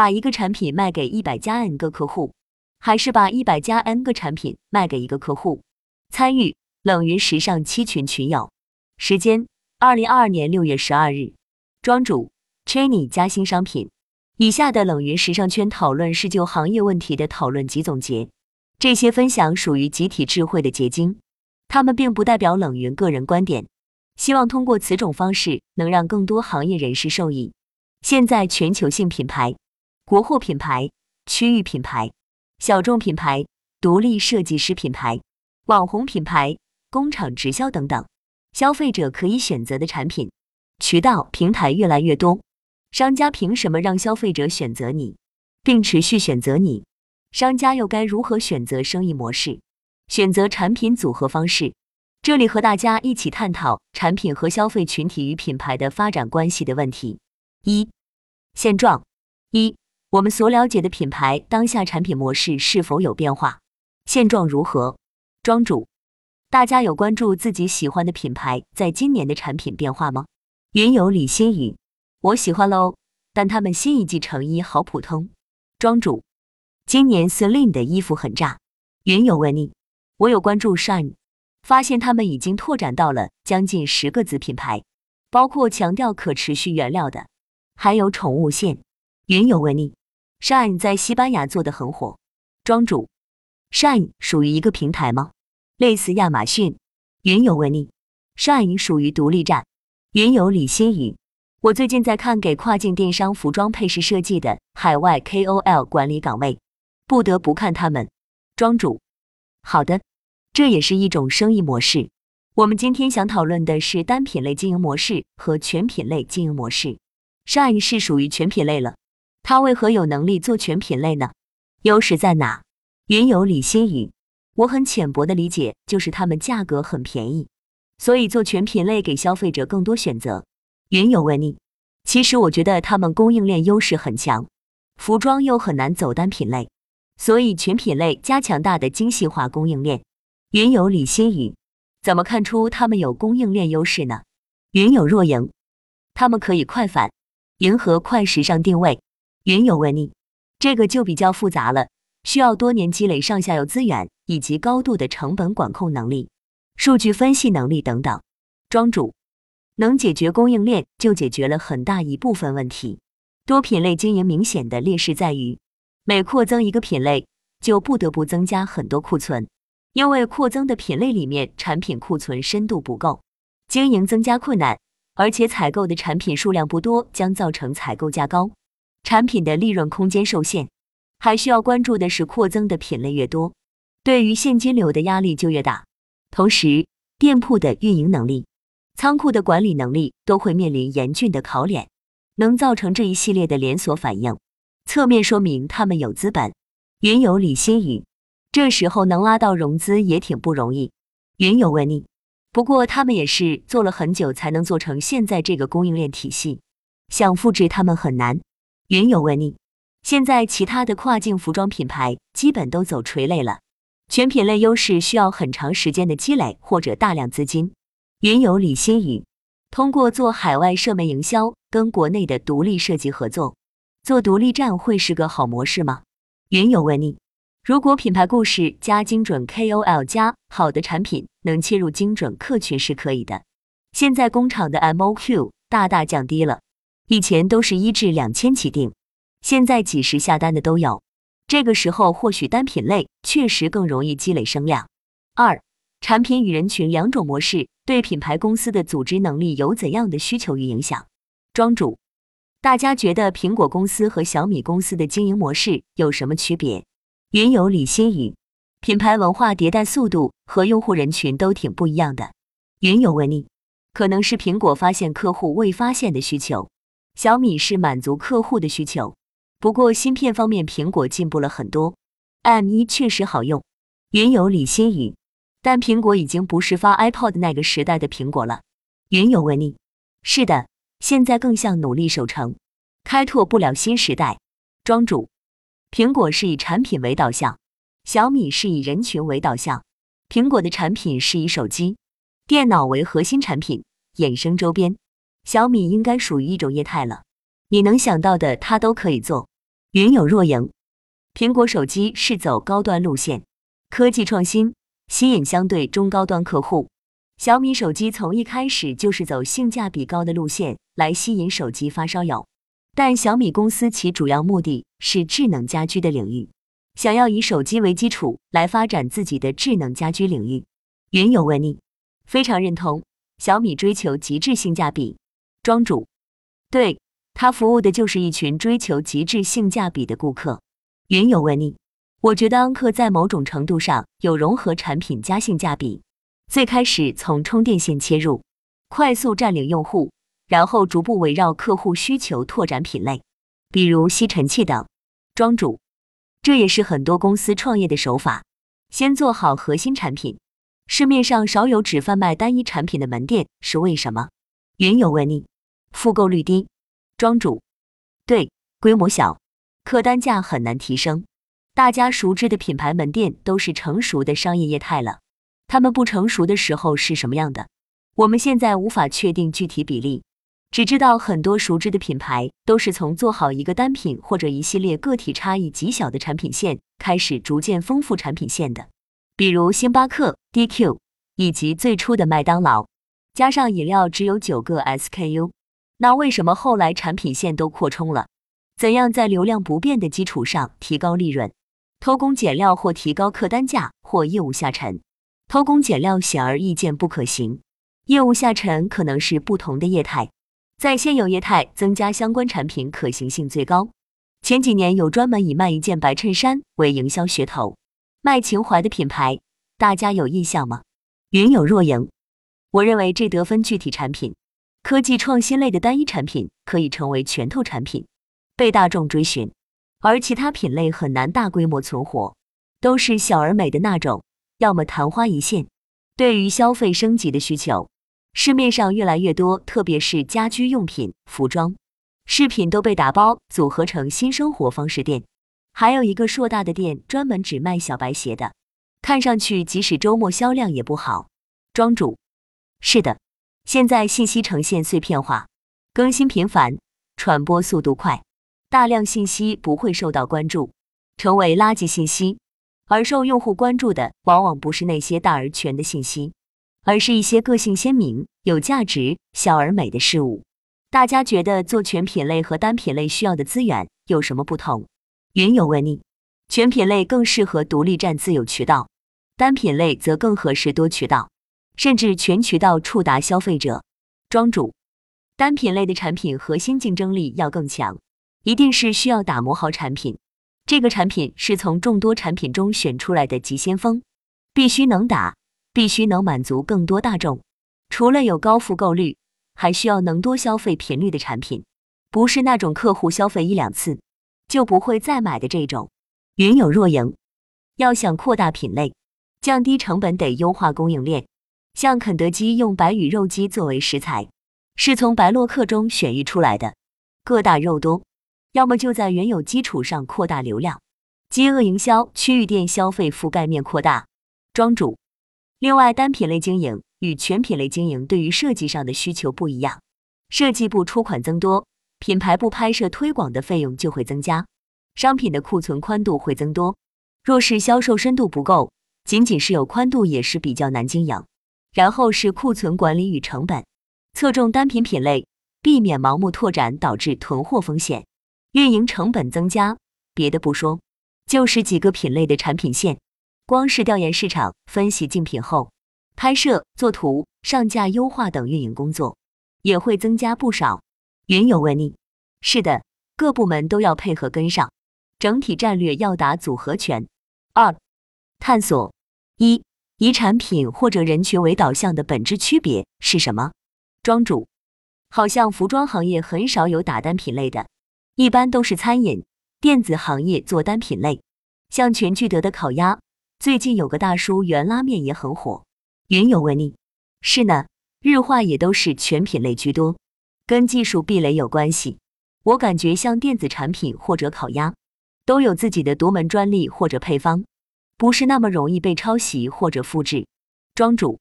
把一个产品卖给一百加 N 个客户，还是把一百加 N 个产品卖给一个客户？参与冷云时尚七群群友，时间二零二二年六月十二日，庄主 Chenny 加新商品。以下的冷云时尚圈讨论是就行业问题的讨论及总结，这些分享属于集体智慧的结晶，他们并不代表冷云个人观点。希望通过此种方式能让更多行业人士受益。现在全球性品牌、国货品牌、区域品牌、小众品牌、独立设计师品牌、网红品牌、工厂直销等等，消费者可以选择的产品、渠道、平台越来越多。商家凭什么让消费者选择你，并持续选择你？商家又该如何选择生意模式、选择产品组合方式？这里和大家一起探讨产品和消费群体与品牌的发展关系的问题。一、现状：一、我们所了解的品牌当下产品模式是否有变化？现状如何？庄主，大家有关注自己喜欢的品牌在今年的产品变化吗？云友李新宇，我喜欢喽，但他们新一季成衣好普通。庄主，今年 Celine 的衣服很炸。云友问你，我有关注 Shine。发现他们已经拓展到了将近十个子品牌，包括强调可持续原料的，还有宠物线。云友问你，Shine 在西班牙做的很火。庄主，Shine 属于一个平台吗？类似亚马逊。云游问你，Shine 属于独立站。云游李新宇，我最近在看给跨境电商服装配饰设计的海外 KOL 管理岗位，不得不看他们。庄主，好的。这也是一种生意模式。我们今天想讨论的是单品类经营模式和全品类经营模式。，shine 是属于全品类了，它为何有能力做全品类呢？优势在哪？云友李新宇，我很浅薄的理解就是他们价格很便宜，所以做全品类给消费者更多选择。云友问你，其实我觉得他们供应链优势很强，服装又很难走单品类，所以全品类加强大的精细化供应链。云友李新宇，怎么看出他们有供应链优势呢？云友若莹，他们可以快反，迎合快时尚定位。云有问你，这个就比较复杂了，需要多年积累上下游资源以及高度的成本管控能力、数据分析能力等等。庄主能解决供应链，就解决了很大一部分问题。多品类经营明显的劣势在于，每扩增一个品类，就不得不增加很多库存。因为扩增的品类里面产品库存深度不够，经营增加困难，而且采购的产品数量不多，将造成采购价高，产品的利润空间受限。还需要关注的是，扩增的品类越多，对于现金流的压力就越大。同时，店铺的运营能力、仓库的管理能力都会面临严峻的考验，能造成这一系列的连锁反应，侧面说明他们有资本。云友李新宇。这时候能拉到融资也挺不容易。云友问你，不过他们也是做了很久才能做成现在这个供应链体系，想复制他们很难。云有问你，现在其他的跨境服装品牌基本都走垂类了，全品类优势需要很长时间的积累或者大量资金。云有李新宇，通过做海外社媒营销跟国内的独立设计合作，做独立站会是个好模式吗？云有问你。如果品牌故事加精准 KOL 加好的产品能切入精准客群是可以的。现在工厂的 MOQ 大大降低了，以前都是一至两千起订，现在几十下单的都有。这个时候或许单品类确实更容易积累声量。二、产品与人群两种模式对品牌公司的组织能力有怎样的需求与影响？庄主，大家觉得苹果公司和小米公司的经营模式有什么区别？云友李新宇，品牌文化迭代速度和用户人群都挺不一样的。云友问你，可能是苹果发现客户未发现的需求，小米是满足客户的需求。不过芯片方面，苹果进步了很多，M1 确实好用。云友李新宇，但苹果已经不是发 iPod 那个时代的苹果了。云友问你，是的，现在更像努力守成，开拓不了新时代。庄主。苹果是以产品为导向，小米是以人群为导向。苹果的产品是以手机、电脑为核心产品，衍生周边。小米应该属于一种业态了，你能想到的它都可以做。云有若影。苹果手机是走高端路线，科技创新吸引相对中高端客户。小米手机从一开始就是走性价比高的路线来吸引手机发烧友。但小米公司其主要目的是智能家居的领域，想要以手机为基础来发展自己的智能家居领域。云有问你，非常认同。小米追求极致性价比。庄主，对他服务的就是一群追求极致性价比的顾客。云有问你，我觉得安克在某种程度上有融合产品加性价比。最开始从充电线切入，快速占领用户，然后逐步围绕客户需求拓展品类，比如吸尘器等。庄主，这也是很多公司创业的手法，先做好核心产品。市面上少有只贩卖单一产品的门店，是为什么？云有问你，复购率低。庄主，对，规模小。客单价很难提升，大家熟知的品牌门店都是成熟的商业业态了。他们不成熟的时候是什么样的？我们现在无法确定具体比例，只知道很多熟知的品牌都是从做好一个单品或者一系列个体差异极小的产品线开始，逐渐丰富产品线的。比如星巴克、DQ 以及最初的麦当劳，加上饮料只有九个 SKU，那为什么后来产品线都扩充了？怎样在流量不变的基础上提高利润？偷工减料或提高客单价或业务下沉？偷工减料显而易见不可行，业务下沉可能是不同的业态，在现有业态增加相关产品可行性最高。前几年有专门以卖一件白衬衫为营销噱头，卖情怀的品牌，大家有印象吗？云有若影，我认为这得分具体产品，科技创新类的单一产品可以成为拳头产品。被大众追寻，而其他品类很难大规模存活，都是小而美的那种，要么昙花一现。对于消费升级的需求，市面上越来越多，特别是家居用品、服装、饰品都被打包组合成新生活方式店。还有一个硕大的店，专门只卖小白鞋的，看上去即使周末销量也不好。庄主，是的，现在信息呈现碎片化，更新频繁，传播速度快。大量信息不会受到关注，成为垃圾信息，而受用户关注的往往不是那些大而全的信息，而是一些个性鲜明、有价值、小而美的事物。大家觉得做全品类和单品类需要的资源有什么不同？云有问你，全品类更适合独立站自有渠道，单品类则更合适多渠道，甚至全渠道触达消费者。庄主，单品类的产品核心竞争力要更强。一定是需要打磨好产品，这个产品是从众多产品中选出来的急先锋，必须能打，必须能满足更多大众。除了有高复购率，还需要能多消费频率的产品，不是那种客户消费一两次就不会再买的这种。云有若盈，要想扩大品类，降低成本，得优化供应链。像肯德基用白羽肉鸡作为食材，是从白洛克中选育出来的，个大肉多。要么就在原有基础上扩大流量，饥饿营销，区域店消费覆盖面扩大。庄主，另外单品类经营与全品类经营对于设计上的需求不一样，设计部出款增多，品牌部拍摄推广的费用就会增加，商品的库存宽度会增多。若是销售深度不够，仅仅是有宽度也是比较难经营。然后是库存管理与成本，侧重单品品类，避免盲目拓展导致囤货风险。运营成本增加，别的不说，就是几个品类的产品线，光是调研市场、分析竞品后，拍摄、做图、上架、优化等运营工作也会增加不少。云有问你，是的，各部门都要配合跟上，整体战略要打组合拳。二、探索一以产品或者人群为导向的本质区别是什么？庄主，好像服装行业很少有打单品类的。一般都是餐饮、电子行业做单品类，像全聚德的烤鸭，最近有个大叔原拉面也很火。云有问你，是呢，日化也都是全品类居多，跟技术壁垒有关系。我感觉像电子产品或者烤鸭，都有自己的独门专利或者配方，不是那么容易被抄袭或者复制。庄主，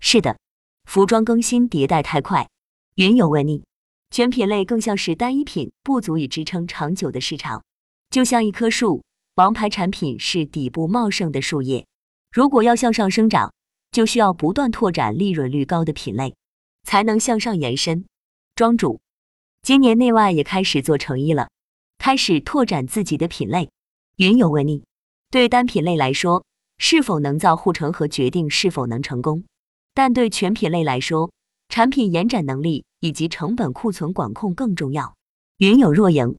是的，服装更新迭代太快。云有问你。全品类更像是单一品，不足以支撑长久的市场。就像一棵树，王牌产品是底部茂盛的树叶，如果要向上生长，就需要不断拓展利润率高的品类，才能向上延伸。庄主，今年内外也开始做成衣了，开始拓展自己的品类。云有问你，对单品类来说，是否能造护城河决定是否能成功，但对全品类来说，产品延展能力以及成本库存管控更重要。云有若盈，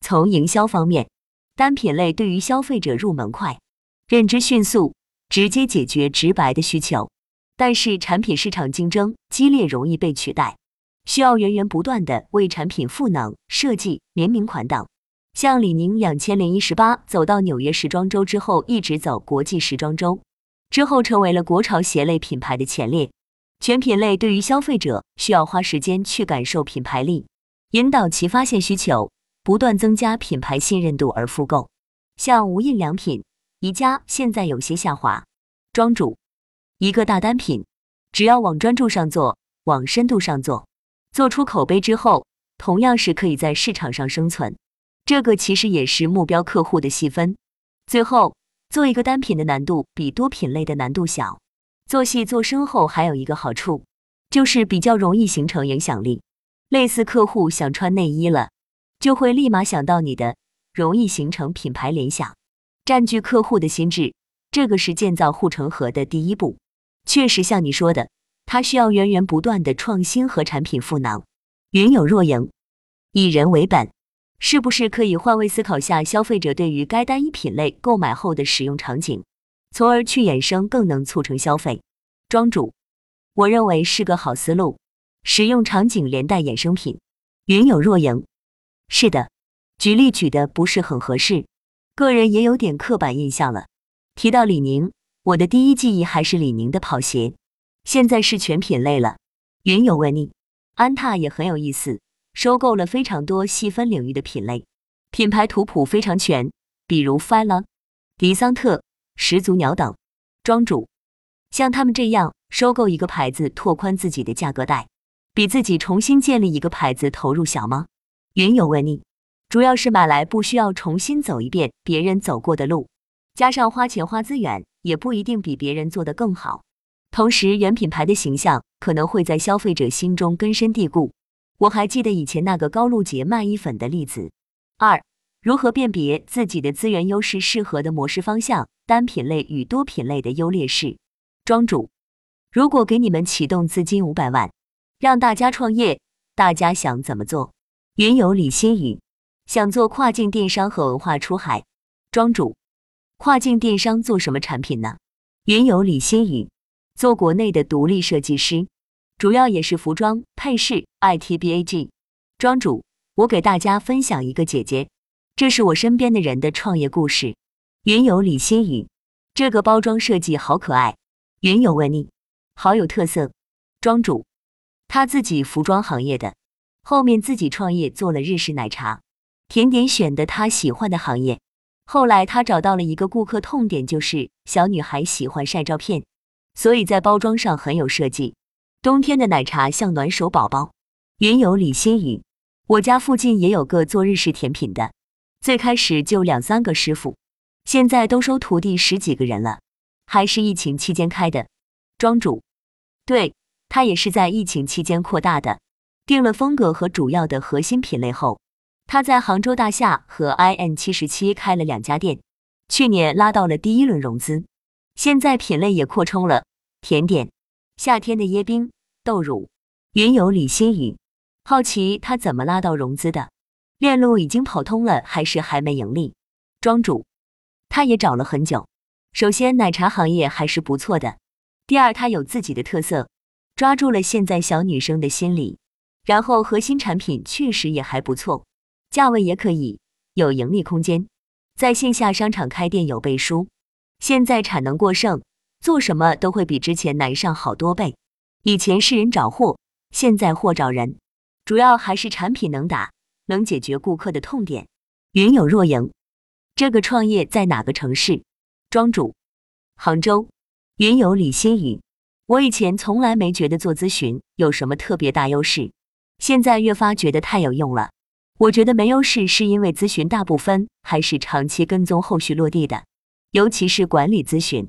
从营销方面，单品类对于消费者入门快，认知迅速。直接解决直白的需求，但是产品市场竞争激烈，容易被取代，需要源源不断的为产品赋能、设计联名款等。像李宁两千零一十八走到纽约时装周之后，一直走国际时装周，之后成为了国潮鞋类品牌的前列。全品类对于消费者需要花时间去感受品牌力，引导其发现需求，不断增加品牌信任度而复购。像无印良品。宜家现在有些下滑，庄主，一个大单品，只要往专注上做，往深度上做，做出口碑之后，同样是可以在市场上生存。这个其实也是目标客户的细分。最后，做一个单品的难度比多品类的难度小，做细做深后还有一个好处，就是比较容易形成影响力。类似客户想穿内衣了，就会立马想到你的，容易形成品牌联想。占据客户的心智，这个是建造护城河的第一步。确实像你说的，它需要源源不断的创新和产品赋能。云有若盈，以人为本，是不是可以换位思考下消费者对于该单一品类购买后的使用场景，从而去衍生更能促成消费？庄主，我认为是个好思路。使用场景连带衍生品。云有若盈，是的，举例举的不是很合适。个人也有点刻板印象了。提到李宁，我的第一记忆还是李宁的跑鞋。现在是全品类了。云有问你，安踏也很有意思，收购了非常多细分领域的品类，品牌图谱非常全，比如 Fila、迪桑特、始祖鸟等。庄主，像他们这样收购一个牌子，拓宽自己的价格带，比自己重新建立一个牌子投入小吗？云有问你。主要是买来不需要重新走一遍别人走过的路，加上花钱花资源也不一定比别人做得更好。同时，原品牌的形象可能会在消费者心中根深蒂固。我还记得以前那个高露洁卖衣粉的例子。二、如何辨别自己的资源优势、适合的模式方向、单品类与多品类的优劣势？庄主，如果给你们启动资金五百万，让大家创业，大家想怎么做？云有李新宇。想做跨境电商和文化出海，庄主，跨境电商做什么产品呢？云友李新宇做国内的独立设计师，主要也是服装配饰 ITBAG。庄主，我给大家分享一个姐姐，这是我身边的人的创业故事。云友李新宇，这个包装设计好可爱。云友问你，好有特色。庄主，他自己服装行业的，后面自己创业做了日式奶茶。甜点选的他喜欢的行业，后来他找到了一个顾客痛点，就是小女孩喜欢晒照片，所以在包装上很有设计。冬天的奶茶像暖手宝宝。云友李新宇，我家附近也有个做日式甜品的，最开始就两三个师傅，现在都收徒弟十几个人了，还是疫情期间开的。庄主，对他也是在疫情期间扩大的，定了风格和主要的核心品类后。他在杭州大厦和 IN 七十七开了两家店，去年拉到了第一轮融资，现在品类也扩充了，甜点、夏天的椰冰、豆乳。云友李新宇好奇他怎么拉到融资的，链路已经跑通了还是还没盈利？庄主，他也找了很久。首先奶茶行业还是不错的，第二他有自己的特色，抓住了现在小女生的心理，然后核心产品确实也还不错。价位也可以，有盈利空间，在线下商场开店有背书。现在产能过剩，做什么都会比之前难上好多倍。以前是人找货，现在货找人，主要还是产品能打，能解决顾客的痛点。云有若盈，这个创业在哪个城市？庄主，杭州。云有李新宇，我以前从来没觉得做咨询有什么特别大优势，现在越发觉得太有用了。我觉得没优势是因为咨询大部分还是长期跟踪后续落地的，尤其是管理咨询。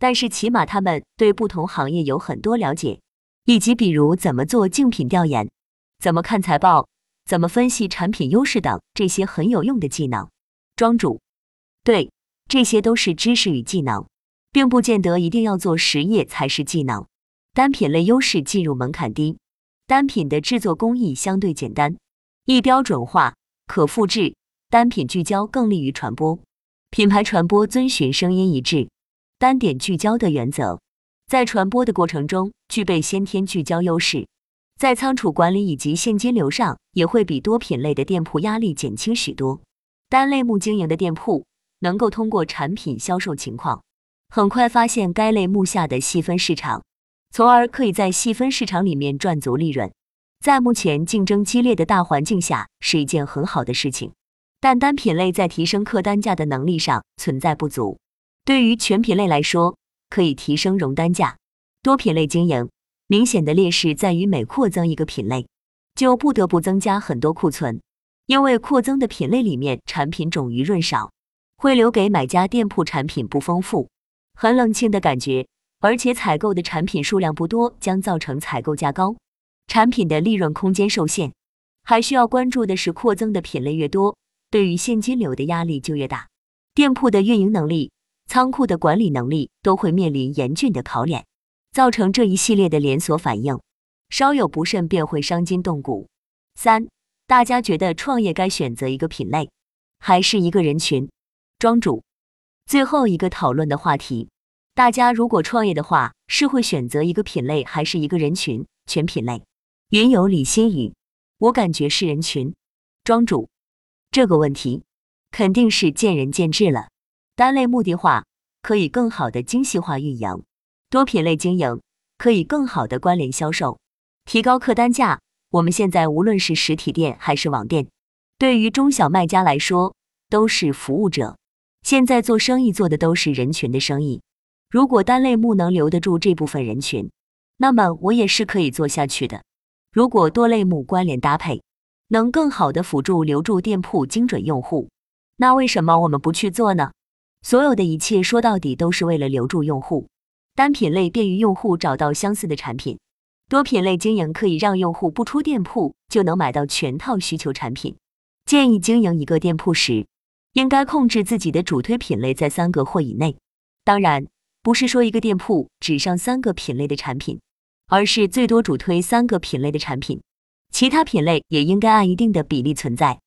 但是起码他们对不同行业有很多了解，以及比如怎么做竞品调研、怎么看财报、怎么分析产品优势等这些很有用的技能。庄主，对，这些都是知识与技能，并不见得一定要做实业才是技能。单品类优势进入门槛低，单品的制作工艺相对简单，易标准化、可复制，单品聚焦更利于传播。品牌传播遵循声音一致。单点聚焦的原则，在传播的过程中具备先天聚焦优势，在仓储管理以及现金流上也会比多品类的店铺压力减轻许多。单类目经营的店铺能够通过产品销售情况，很快发现该类目下的细分市场，从而可以在细分市场里面赚足利润。在目前竞争激烈的大环境下，是一件很好的事情。但单品类在提升客单价的能力上存在不足。对于全品类来说，可以提升容单价。多品类经营明显的劣势在于每扩增一个品类，就不得不增加很多库存，因为扩增的品类里面产品种鱼润少，会留给买家店铺产品不丰富、很冷清的感觉，而且采购的产品数量不多，将造成采购价高，产品的利润空间受限。还需要关注的是，扩增的品类越多，对于现金流的压力就越大，店铺的运营能力。仓库的管理能力都会面临严峻的考验，造成这一系列的连锁反应，稍有不慎便会伤筋动骨。三，大家觉得创业该选择一个品类，还是一个人群？庄主，最后一个讨论的话题，大家如果创业的话，是会选择一个品类，还是一个人群？全品类？云有李新宇，我感觉是人群。庄主，这个问题肯定是见仁见智了。单类目的化可以更好的精细化运营，多品类经营可以更好的关联销售，提高客单价。我们现在无论是实体店还是网店，对于中小卖家来说都是服务者。现在做生意做的都是人群的生意，如果单类目能留得住这部分人群，那么我也是可以做下去的。如果多类目关联搭配，能更好的辅助留住店铺精准用户，那为什么我们不去做呢？所有的一切说到底都是为了留住用户。单品类便于用户找到相似的产品，多品类经营可以让用户不出店铺就能买到全套需求产品。建议经营一个店铺时，应该控制自己的主推品类在三个或以内。当然，不是说一个店铺只上三个品类的产品，而是最多主推三个品类的产品，其他品类也应该按一定的比例存在。